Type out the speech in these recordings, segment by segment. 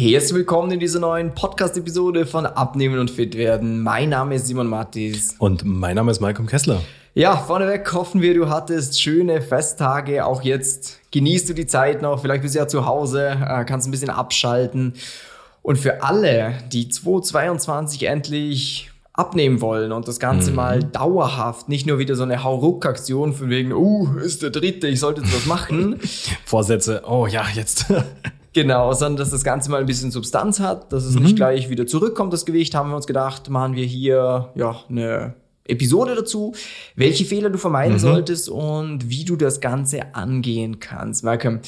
Herzlich willkommen in dieser neuen Podcast-Episode von Abnehmen und Fit werden. Mein Name ist Simon Mattis. Und mein Name ist Malcolm Kessler. Ja, vorneweg hoffen wir, du hattest schöne Festtage. Auch jetzt genießt du die Zeit noch. Vielleicht bist du ja zu Hause, äh, kannst ein bisschen abschalten. Und für alle, die 2022 endlich abnehmen wollen und das Ganze mhm. mal dauerhaft, nicht nur wieder so eine Hauruck-Aktion von wegen, uh, ist der dritte, ich sollte jetzt was machen. Vorsätze, oh ja, jetzt. Genau, sondern dass das Ganze mal ein bisschen Substanz hat, dass es mhm. nicht gleich wieder zurückkommt, das Gewicht, haben wir uns gedacht, machen wir hier ja eine Episode dazu, welche Fehler du vermeiden mhm. solltest und wie du das Ganze angehen kannst. Malcolm,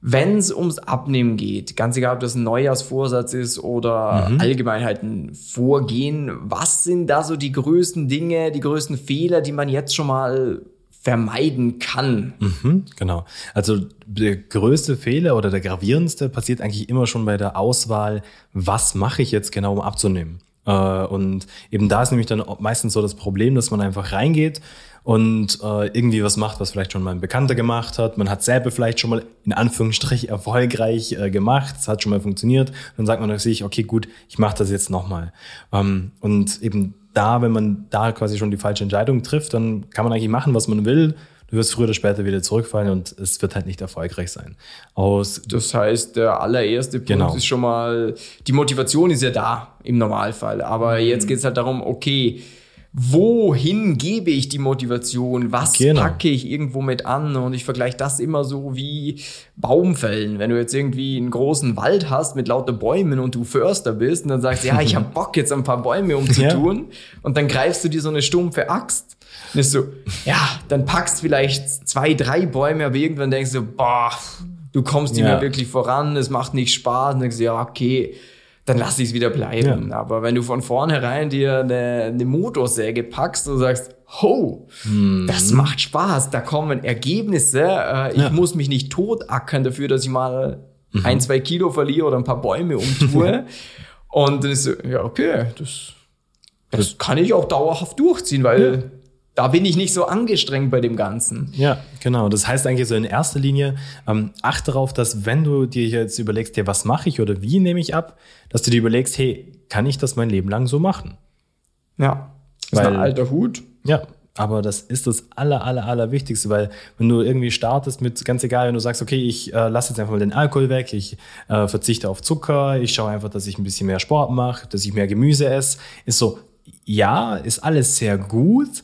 wenn es ums Abnehmen geht, ganz egal, ob das ein Neujahrsvorsatz ist oder mhm. allgemein ein Vorgehen, was sind da so die größten Dinge, die größten Fehler, die man jetzt schon mal vermeiden kann. Mhm, genau. Also der größte Fehler oder der gravierendste passiert eigentlich immer schon bei der Auswahl, was mache ich jetzt genau, um abzunehmen. Äh, und eben da ist nämlich dann meistens so das Problem, dass man einfach reingeht und äh, irgendwie was macht, was vielleicht schon mal ein Bekannter gemacht hat. Man hat selber vielleicht schon mal in Anführungsstrich erfolgreich äh, gemacht, es hat schon mal funktioniert. Dann sagt man sich, okay, gut, ich mache das jetzt nochmal. Ähm, und eben da, wenn man da quasi schon die falsche Entscheidung trifft, dann kann man eigentlich machen, was man will. Du wirst früher oder später wieder zurückfallen und es wird halt nicht erfolgreich sein. Aus das heißt, der allererste Punkt genau. ist schon mal, die Motivation ist ja da im Normalfall. Aber mhm. jetzt geht es halt darum, okay, wohin gebe ich die Motivation? Was genau. packe ich irgendwo mit an? Und ich vergleiche das immer so wie Baumfällen. Wenn du jetzt irgendwie einen großen Wald hast mit lauter Bäumen und du Förster bist und dann sagst, ja, ich habe Bock jetzt ein paar Bäume umzutun ja. und dann greifst du dir so eine stumpfe Axt und ist so, ja, dann packst vielleicht zwei, drei Bäume, aber irgendwann denkst du, boah, du kommst nicht ja. mehr wirklich voran, es macht nicht Spaß und denkst, ja, okay, dann lass ich es wieder bleiben. Ja. Aber wenn du von vornherein dir eine, eine Motorsäge packst und sagst, ho, hm. das macht Spaß, da kommen Ergebnisse, äh, ich ja. muss mich nicht totackern dafür, dass ich mal mhm. ein, zwei Kilo verliere oder ein paar Bäume umtue. und dann ist so, ja, okay, das, das kann ich auch dauerhaft durchziehen, weil ja da bin ich nicht so angestrengt bei dem Ganzen. Ja, genau. Das heißt eigentlich so in erster Linie, ähm, achte darauf, dass wenn du dir jetzt überlegst, ja, was mache ich oder wie nehme ich ab, dass du dir überlegst, hey, kann ich das mein Leben lang so machen? Ja. Das weil, ist ein alter Hut. Ja, aber das ist das aller, aller, aller Wichtigste, weil wenn du irgendwie startest mit, ganz egal, wenn du sagst, okay, ich äh, lasse jetzt einfach mal den Alkohol weg, ich äh, verzichte auf Zucker, ich schaue einfach, dass ich ein bisschen mehr Sport mache, dass ich mehr Gemüse esse, ist so, ja, ist alles sehr gut,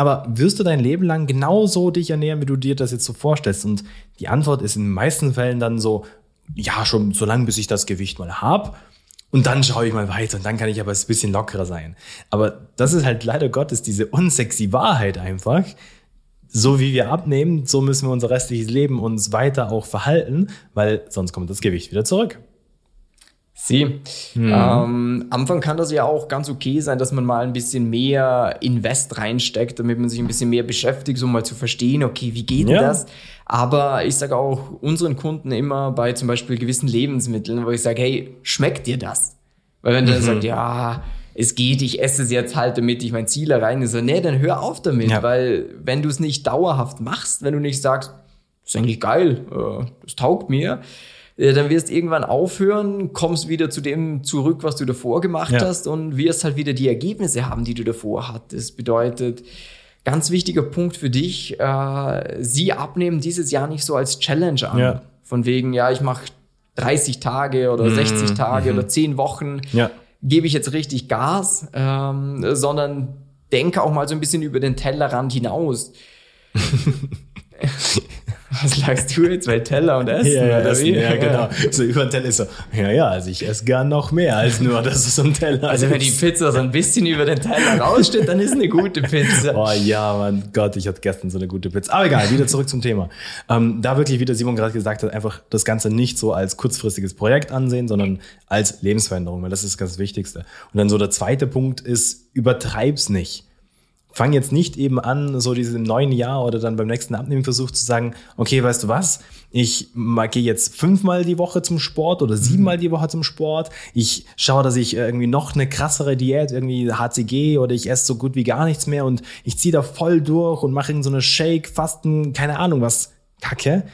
aber wirst du dein Leben lang genauso dich ernähren, wie du dir das jetzt so vorstellst? Und die Antwort ist in den meisten Fällen dann so, ja, schon so lange, bis ich das Gewicht mal hab. Und dann schaue ich mal weiter und dann kann ich aber ein bisschen lockerer sein. Aber das ist halt leider Gottes diese unsexy Wahrheit einfach. So wie wir abnehmen, so müssen wir unser restliches Leben uns weiter auch verhalten, weil sonst kommt das Gewicht wieder zurück. Sie. Mhm. Ähm, Anfang kann das ja auch ganz okay sein, dass man mal ein bisschen mehr Invest reinsteckt, damit man sich ein bisschen mehr beschäftigt, um mal zu verstehen, okay, wie geht ja. das? Aber ich sage auch unseren Kunden immer bei zum Beispiel gewissen Lebensmitteln, wo ich sage, hey, schmeckt dir das? Weil wenn mhm. der sagt, ja, es geht, ich esse es jetzt halt, damit ich mein Ziel erreiche, so, nee, dann hör auf damit, ja. weil wenn du es nicht dauerhaft machst, wenn du nicht sagst, ist eigentlich geil, äh, das taugt mir, dann wirst du irgendwann aufhören, kommst wieder zu dem zurück, was du davor gemacht ja. hast und wirst halt wieder die Ergebnisse haben, die du davor hattest. Bedeutet, ganz wichtiger Punkt für dich, äh, sie abnehmen dieses Jahr nicht so als Challenge an. Ja. Von wegen, ja, ich mache 30 Tage oder mhm. 60 Tage mhm. oder 10 Wochen, ja. gebe ich jetzt richtig Gas, ähm, sondern denke auch mal so ein bisschen über den Tellerrand hinaus. Was lagst du jetzt bei Teller und Essen? Ja, ja, Essen, ja, genau. So über den Teller ist so, ja, ja, also ich esse gern noch mehr als nur, dass es so ein Teller Also wenn die Pizza so ein bisschen über den Teller raussteht, dann ist eine gute Pizza. Oh ja, mein Gott, ich hatte gestern so eine gute Pizza. Aber egal, wieder zurück zum Thema. Ähm, da wirklich, wie der Simon gerade gesagt hat, einfach das Ganze nicht so als kurzfristiges Projekt ansehen, sondern als Lebensveränderung, weil das ist das Wichtigste. Und dann so der zweite Punkt ist, übertreib's nicht fang jetzt nicht eben an, so diesem neuen Jahr oder dann beim nächsten Abnehmenversuch zu sagen, okay, weißt du was, ich gehe jetzt fünfmal die Woche zum Sport oder siebenmal die Woche zum Sport. Ich schaue, dass ich irgendwie noch eine krassere Diät, irgendwie HCG oder ich esse so gut wie gar nichts mehr und ich ziehe da voll durch und mache so eine Shake, Fasten, keine Ahnung was, Kacke.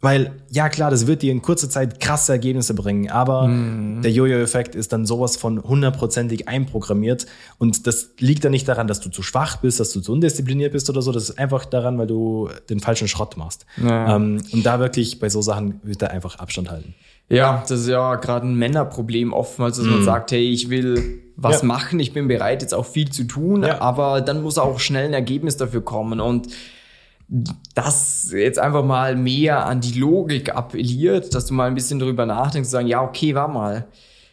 Weil, ja klar, das wird dir in kurzer Zeit krasse Ergebnisse bringen, aber mhm. der Jojo-Effekt ist dann sowas von hundertprozentig einprogrammiert und das liegt dann nicht daran, dass du zu schwach bist, dass du zu undiszipliniert bist oder so, das ist einfach daran, weil du den falschen Schrott machst. Ja. Ähm, und da wirklich bei so Sachen wird er einfach Abstand halten. Ja, das ist ja gerade ein Männerproblem oftmals, dass mhm. man sagt, hey, ich will was ja. machen, ich bin bereit, jetzt auch viel zu tun, ja. aber dann muss auch schnell ein Ergebnis dafür kommen und das jetzt einfach mal mehr an die Logik appelliert, dass du mal ein bisschen darüber nachdenkst und sagen, ja, okay, war mal.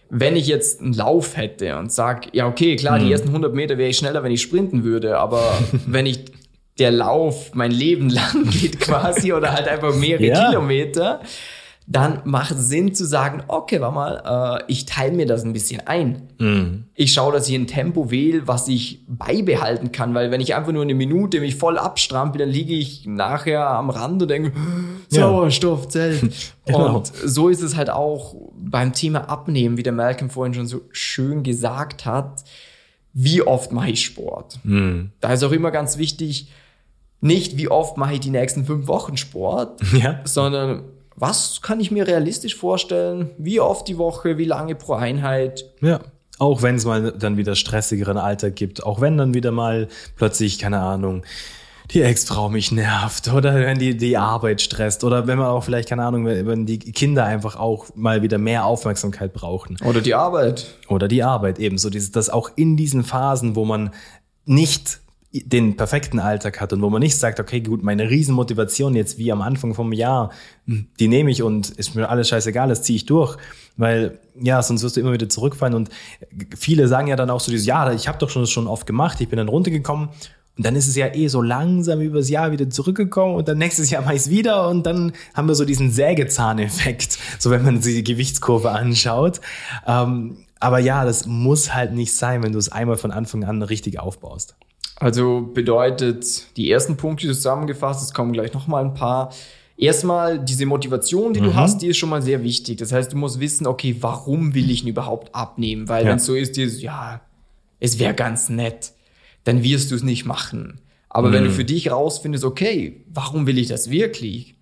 Wenn ich jetzt einen Lauf hätte und sag, ja, okay, klar, mhm. die ersten 100 Meter wäre ich schneller, wenn ich sprinten würde, aber wenn ich der Lauf mein Leben lang geht quasi oder halt einfach mehrere ja. Kilometer, dann macht es Sinn zu sagen, okay, warte mal, äh, ich teile mir das ein bisschen ein. Mhm. Ich schaue, dass ich ein Tempo wähle, was ich beibehalten kann, weil wenn ich einfach nur eine Minute mich voll abstrampel, dann liege ich nachher am Rand und denke, Sauerstoffzellen. genau. Und so ist es halt auch beim Thema Abnehmen, wie der Malcolm vorhin schon so schön gesagt hat. Wie oft mache ich Sport? Mhm. Da ist auch immer ganz wichtig, nicht wie oft mache ich die nächsten fünf Wochen Sport, ja. sondern was kann ich mir realistisch vorstellen? Wie oft die Woche, wie lange pro Einheit? Ja. Auch wenn es mal dann wieder stressigeren Alltag gibt, auch wenn dann wieder mal plötzlich, keine Ahnung, die Ex-Frau mich nervt oder wenn die, die Arbeit stresst oder wenn man auch vielleicht, keine Ahnung, wenn die Kinder einfach auch mal wieder mehr Aufmerksamkeit brauchen. Oder die Arbeit. Oder die Arbeit ebenso. Dieses, dass auch in diesen Phasen, wo man nicht den perfekten Alltag hat und wo man nicht sagt, okay, gut, meine Riesenmotivation jetzt wie am Anfang vom Jahr, hm, die nehme ich und ist mir alles scheißegal, das ziehe ich durch, weil ja, sonst wirst du immer wieder zurückfallen und viele sagen ja dann auch so dieses, ja, ich habe doch schon das schon oft gemacht, ich bin dann runtergekommen und dann ist es ja eh so langsam übers Jahr wieder zurückgekommen und dann nächstes Jahr mache ich es wieder und dann haben wir so diesen Sägezahneffekt, so wenn man sich die Gewichtskurve anschaut. Ähm, aber ja, das muss halt nicht sein, wenn du es einmal von Anfang an richtig aufbaust. Also bedeutet die ersten Punkte zusammengefasst, es kommen gleich nochmal ein paar. Erstmal diese Motivation, die mhm. du hast, die ist schon mal sehr wichtig. Das heißt, du musst wissen, okay, warum will ich ihn überhaupt abnehmen? Weil ja. wenn es so ist, dieses, ja, es wäre ganz nett, dann wirst du es nicht machen. Aber mhm. wenn du mhm. für dich rausfindest, okay, warum will ich das wirklich?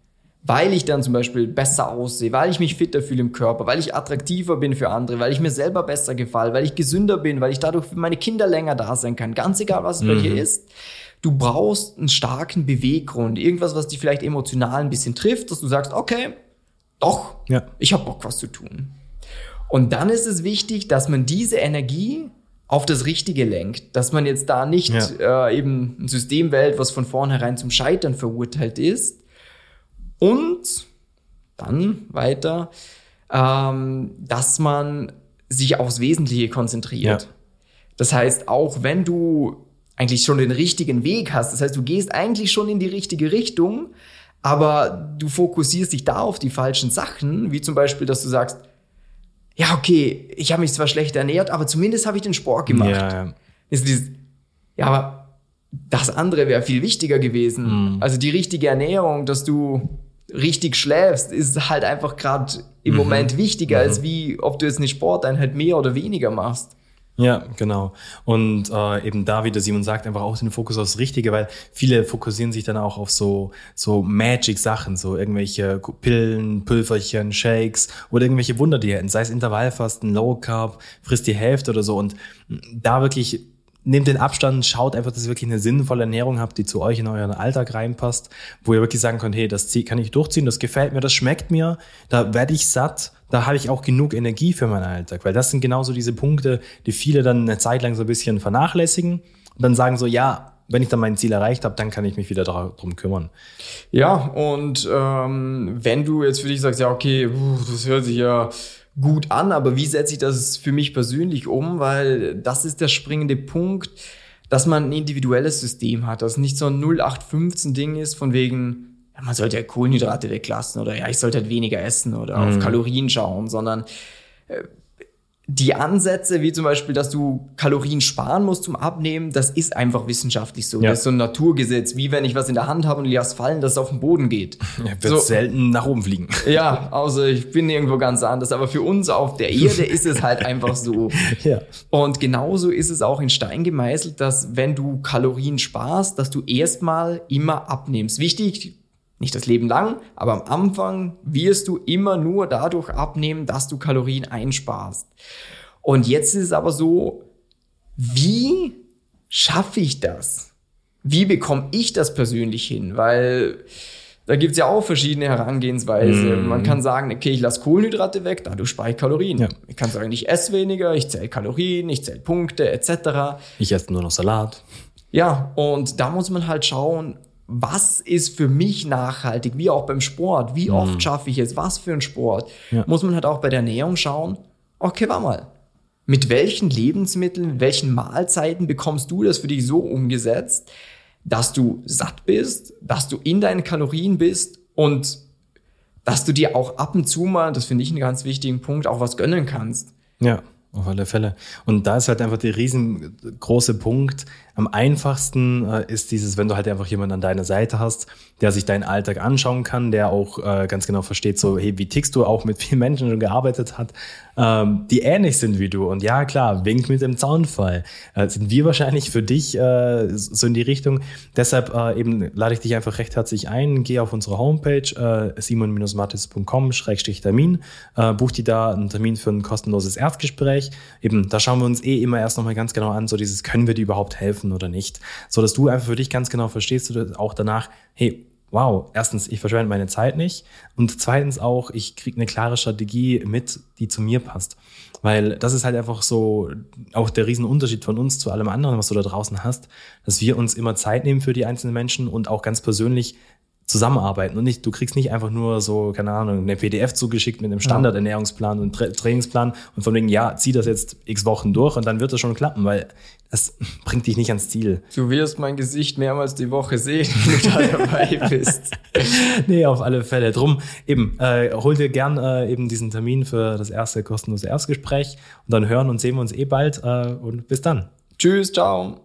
Weil ich dann zum Beispiel besser aussehe, weil ich mich fitter fühle im Körper, weil ich attraktiver bin für andere, weil ich mir selber besser gefalle, weil ich gesünder bin, weil ich dadurch für meine Kinder länger da sein kann, ganz egal, was es mhm. bei dir mhm. ist. Du brauchst einen starken Beweggrund, irgendwas, was dich vielleicht emotional ein bisschen trifft, dass du sagst, okay, doch, ja. ich habe Bock, was zu tun. Und dann ist es wichtig, dass man diese Energie auf das Richtige lenkt, dass man jetzt da nicht ja. äh, eben ein System wählt, was von vornherein zum Scheitern verurteilt ist, und dann weiter, ähm, dass man sich aufs Wesentliche konzentriert. Ja. Das heißt, auch wenn du eigentlich schon den richtigen Weg hast, das heißt, du gehst eigentlich schon in die richtige Richtung, aber du fokussierst dich da auf die falschen Sachen, wie zum Beispiel, dass du sagst, ja, okay, ich habe mich zwar schlecht ernährt, aber zumindest habe ich den Sport gemacht. Ja, ja. Ist dieses, ja, aber das andere wäre viel wichtiger gewesen. Mhm. Also die richtige Ernährung, dass du richtig schläfst, ist halt einfach gerade im mhm. Moment wichtiger, mhm. als wie, ob du jetzt eine Sporteinheit mehr oder weniger machst. Ja, genau. Und äh, eben da, wie der Simon sagt, einfach auch den Fokus aufs Richtige, weil viele fokussieren sich dann auch auf so so Magic-Sachen, so irgendwelche Pillen, Pülverchen, Shakes oder irgendwelche Wunderdiäten, sei es Intervallfasten, Low Carb, frisst die Hälfte oder so. Und da wirklich nehmt den Abstand, schaut einfach, dass ihr wirklich eine sinnvolle Ernährung habt, die zu euch in euren Alltag reinpasst, wo ihr wirklich sagen könnt, hey, das kann ich durchziehen, das gefällt mir, das schmeckt mir, da werde ich satt, da habe ich auch genug Energie für meinen Alltag, weil das sind genauso diese Punkte, die viele dann eine Zeit lang so ein bisschen vernachlässigen und dann sagen so, ja, wenn ich dann mein Ziel erreicht habe, dann kann ich mich wieder darum kümmern. Ja, und ähm, wenn du jetzt für dich sagst, ja, okay, das hört sich ja gut an, aber wie setze ich das für mich persönlich um? Weil das ist der springende Punkt, dass man ein individuelles System hat, dass nicht so ein 0815-Ding ist, von wegen, ja, man sollte ja Kohlenhydrate weglassen oder ja, ich sollte halt weniger essen oder mhm. auf Kalorien schauen, sondern äh, die Ansätze, wie zum Beispiel, dass du Kalorien sparen musst zum Abnehmen, das ist einfach wissenschaftlich so. Ja. Das ist so ein Naturgesetz, wie wenn ich was in der Hand habe und ich lasse fallen, dass es auf den Boden geht. Ja, wird so, selten nach oben fliegen. Ja, außer ich bin irgendwo ganz anders. Aber für uns auf der Erde ist es halt einfach so. Ja. Und genauso ist es auch in Stein gemeißelt, dass wenn du Kalorien sparst, dass du erstmal immer abnimmst. Wichtig, nicht das Leben lang, aber am Anfang wirst du immer nur dadurch abnehmen, dass du Kalorien einsparst. Und jetzt ist es aber so, wie schaffe ich das? Wie bekomme ich das persönlich hin? Weil da gibt's ja auch verschiedene Herangehensweise. Mm. Man kann sagen, okay, ich lasse Kohlenhydrate weg, dadurch spare ich Kalorien. Ja. Ich kann sagen, ich esse weniger, ich zähle Kalorien, ich zähle Punkte etc. Ich esse nur noch Salat. Ja, und da muss man halt schauen, was ist für mich nachhaltig, wie auch beim Sport, wie oft mm. schaffe ich es, was für ein Sport. Ja. Muss man halt auch bei der Ernährung schauen, okay, warte mal, mit welchen Lebensmitteln, mit welchen Mahlzeiten bekommst du das für dich so umgesetzt, dass du satt bist, dass du in deinen Kalorien bist und dass du dir auch ab und zu mal, das finde ich einen ganz wichtigen Punkt, auch was gönnen kannst. Ja, auf alle Fälle. Und da ist halt einfach der riesengroße Punkt, am einfachsten äh, ist dieses, wenn du halt einfach jemanden an deiner Seite hast, der sich deinen Alltag anschauen kann, der auch äh, ganz genau versteht, so, hey, wie tickst du, auch mit vielen Menschen schon gearbeitet hat, ähm, die ähnlich sind wie du. Und ja, klar, wink mit dem Zaunfall. Äh, sind wir wahrscheinlich für dich äh, so in die Richtung. Deshalb äh, eben lade ich dich einfach recht herzlich ein. Geh auf unsere Homepage äh, simon-mattes.com-termin, äh, buch dir da einen Termin für ein kostenloses Erstgespräch. Eben, da schauen wir uns eh immer erst nochmal ganz genau an, so dieses, können wir dir überhaupt helfen? Helfen oder nicht. So dass du einfach für dich ganz genau verstehst, auch danach, hey, wow, erstens, ich verschwende meine Zeit nicht und zweitens auch, ich kriege eine klare Strategie mit, die zu mir passt. Weil das ist halt einfach so auch der Riesenunterschied von uns zu allem anderen, was du da draußen hast, dass wir uns immer Zeit nehmen für die einzelnen Menschen und auch ganz persönlich zusammenarbeiten und nicht, du kriegst nicht einfach nur so, keine Ahnung, eine PDF zugeschickt mit einem Standardernährungsplan und Tra Trainingsplan und von wegen, ja, zieh das jetzt x Wochen durch und dann wird das schon klappen, weil das bringt dich nicht ans Ziel. Du wirst mein Gesicht mehrmals die Woche sehen, wenn du da dabei bist. nee, auf alle Fälle. Drum, eben, äh, hol dir gern äh, eben diesen Termin für das erste kostenlose Erstgespräch und dann hören und sehen wir uns eh bald äh, und bis dann. Tschüss, ciao.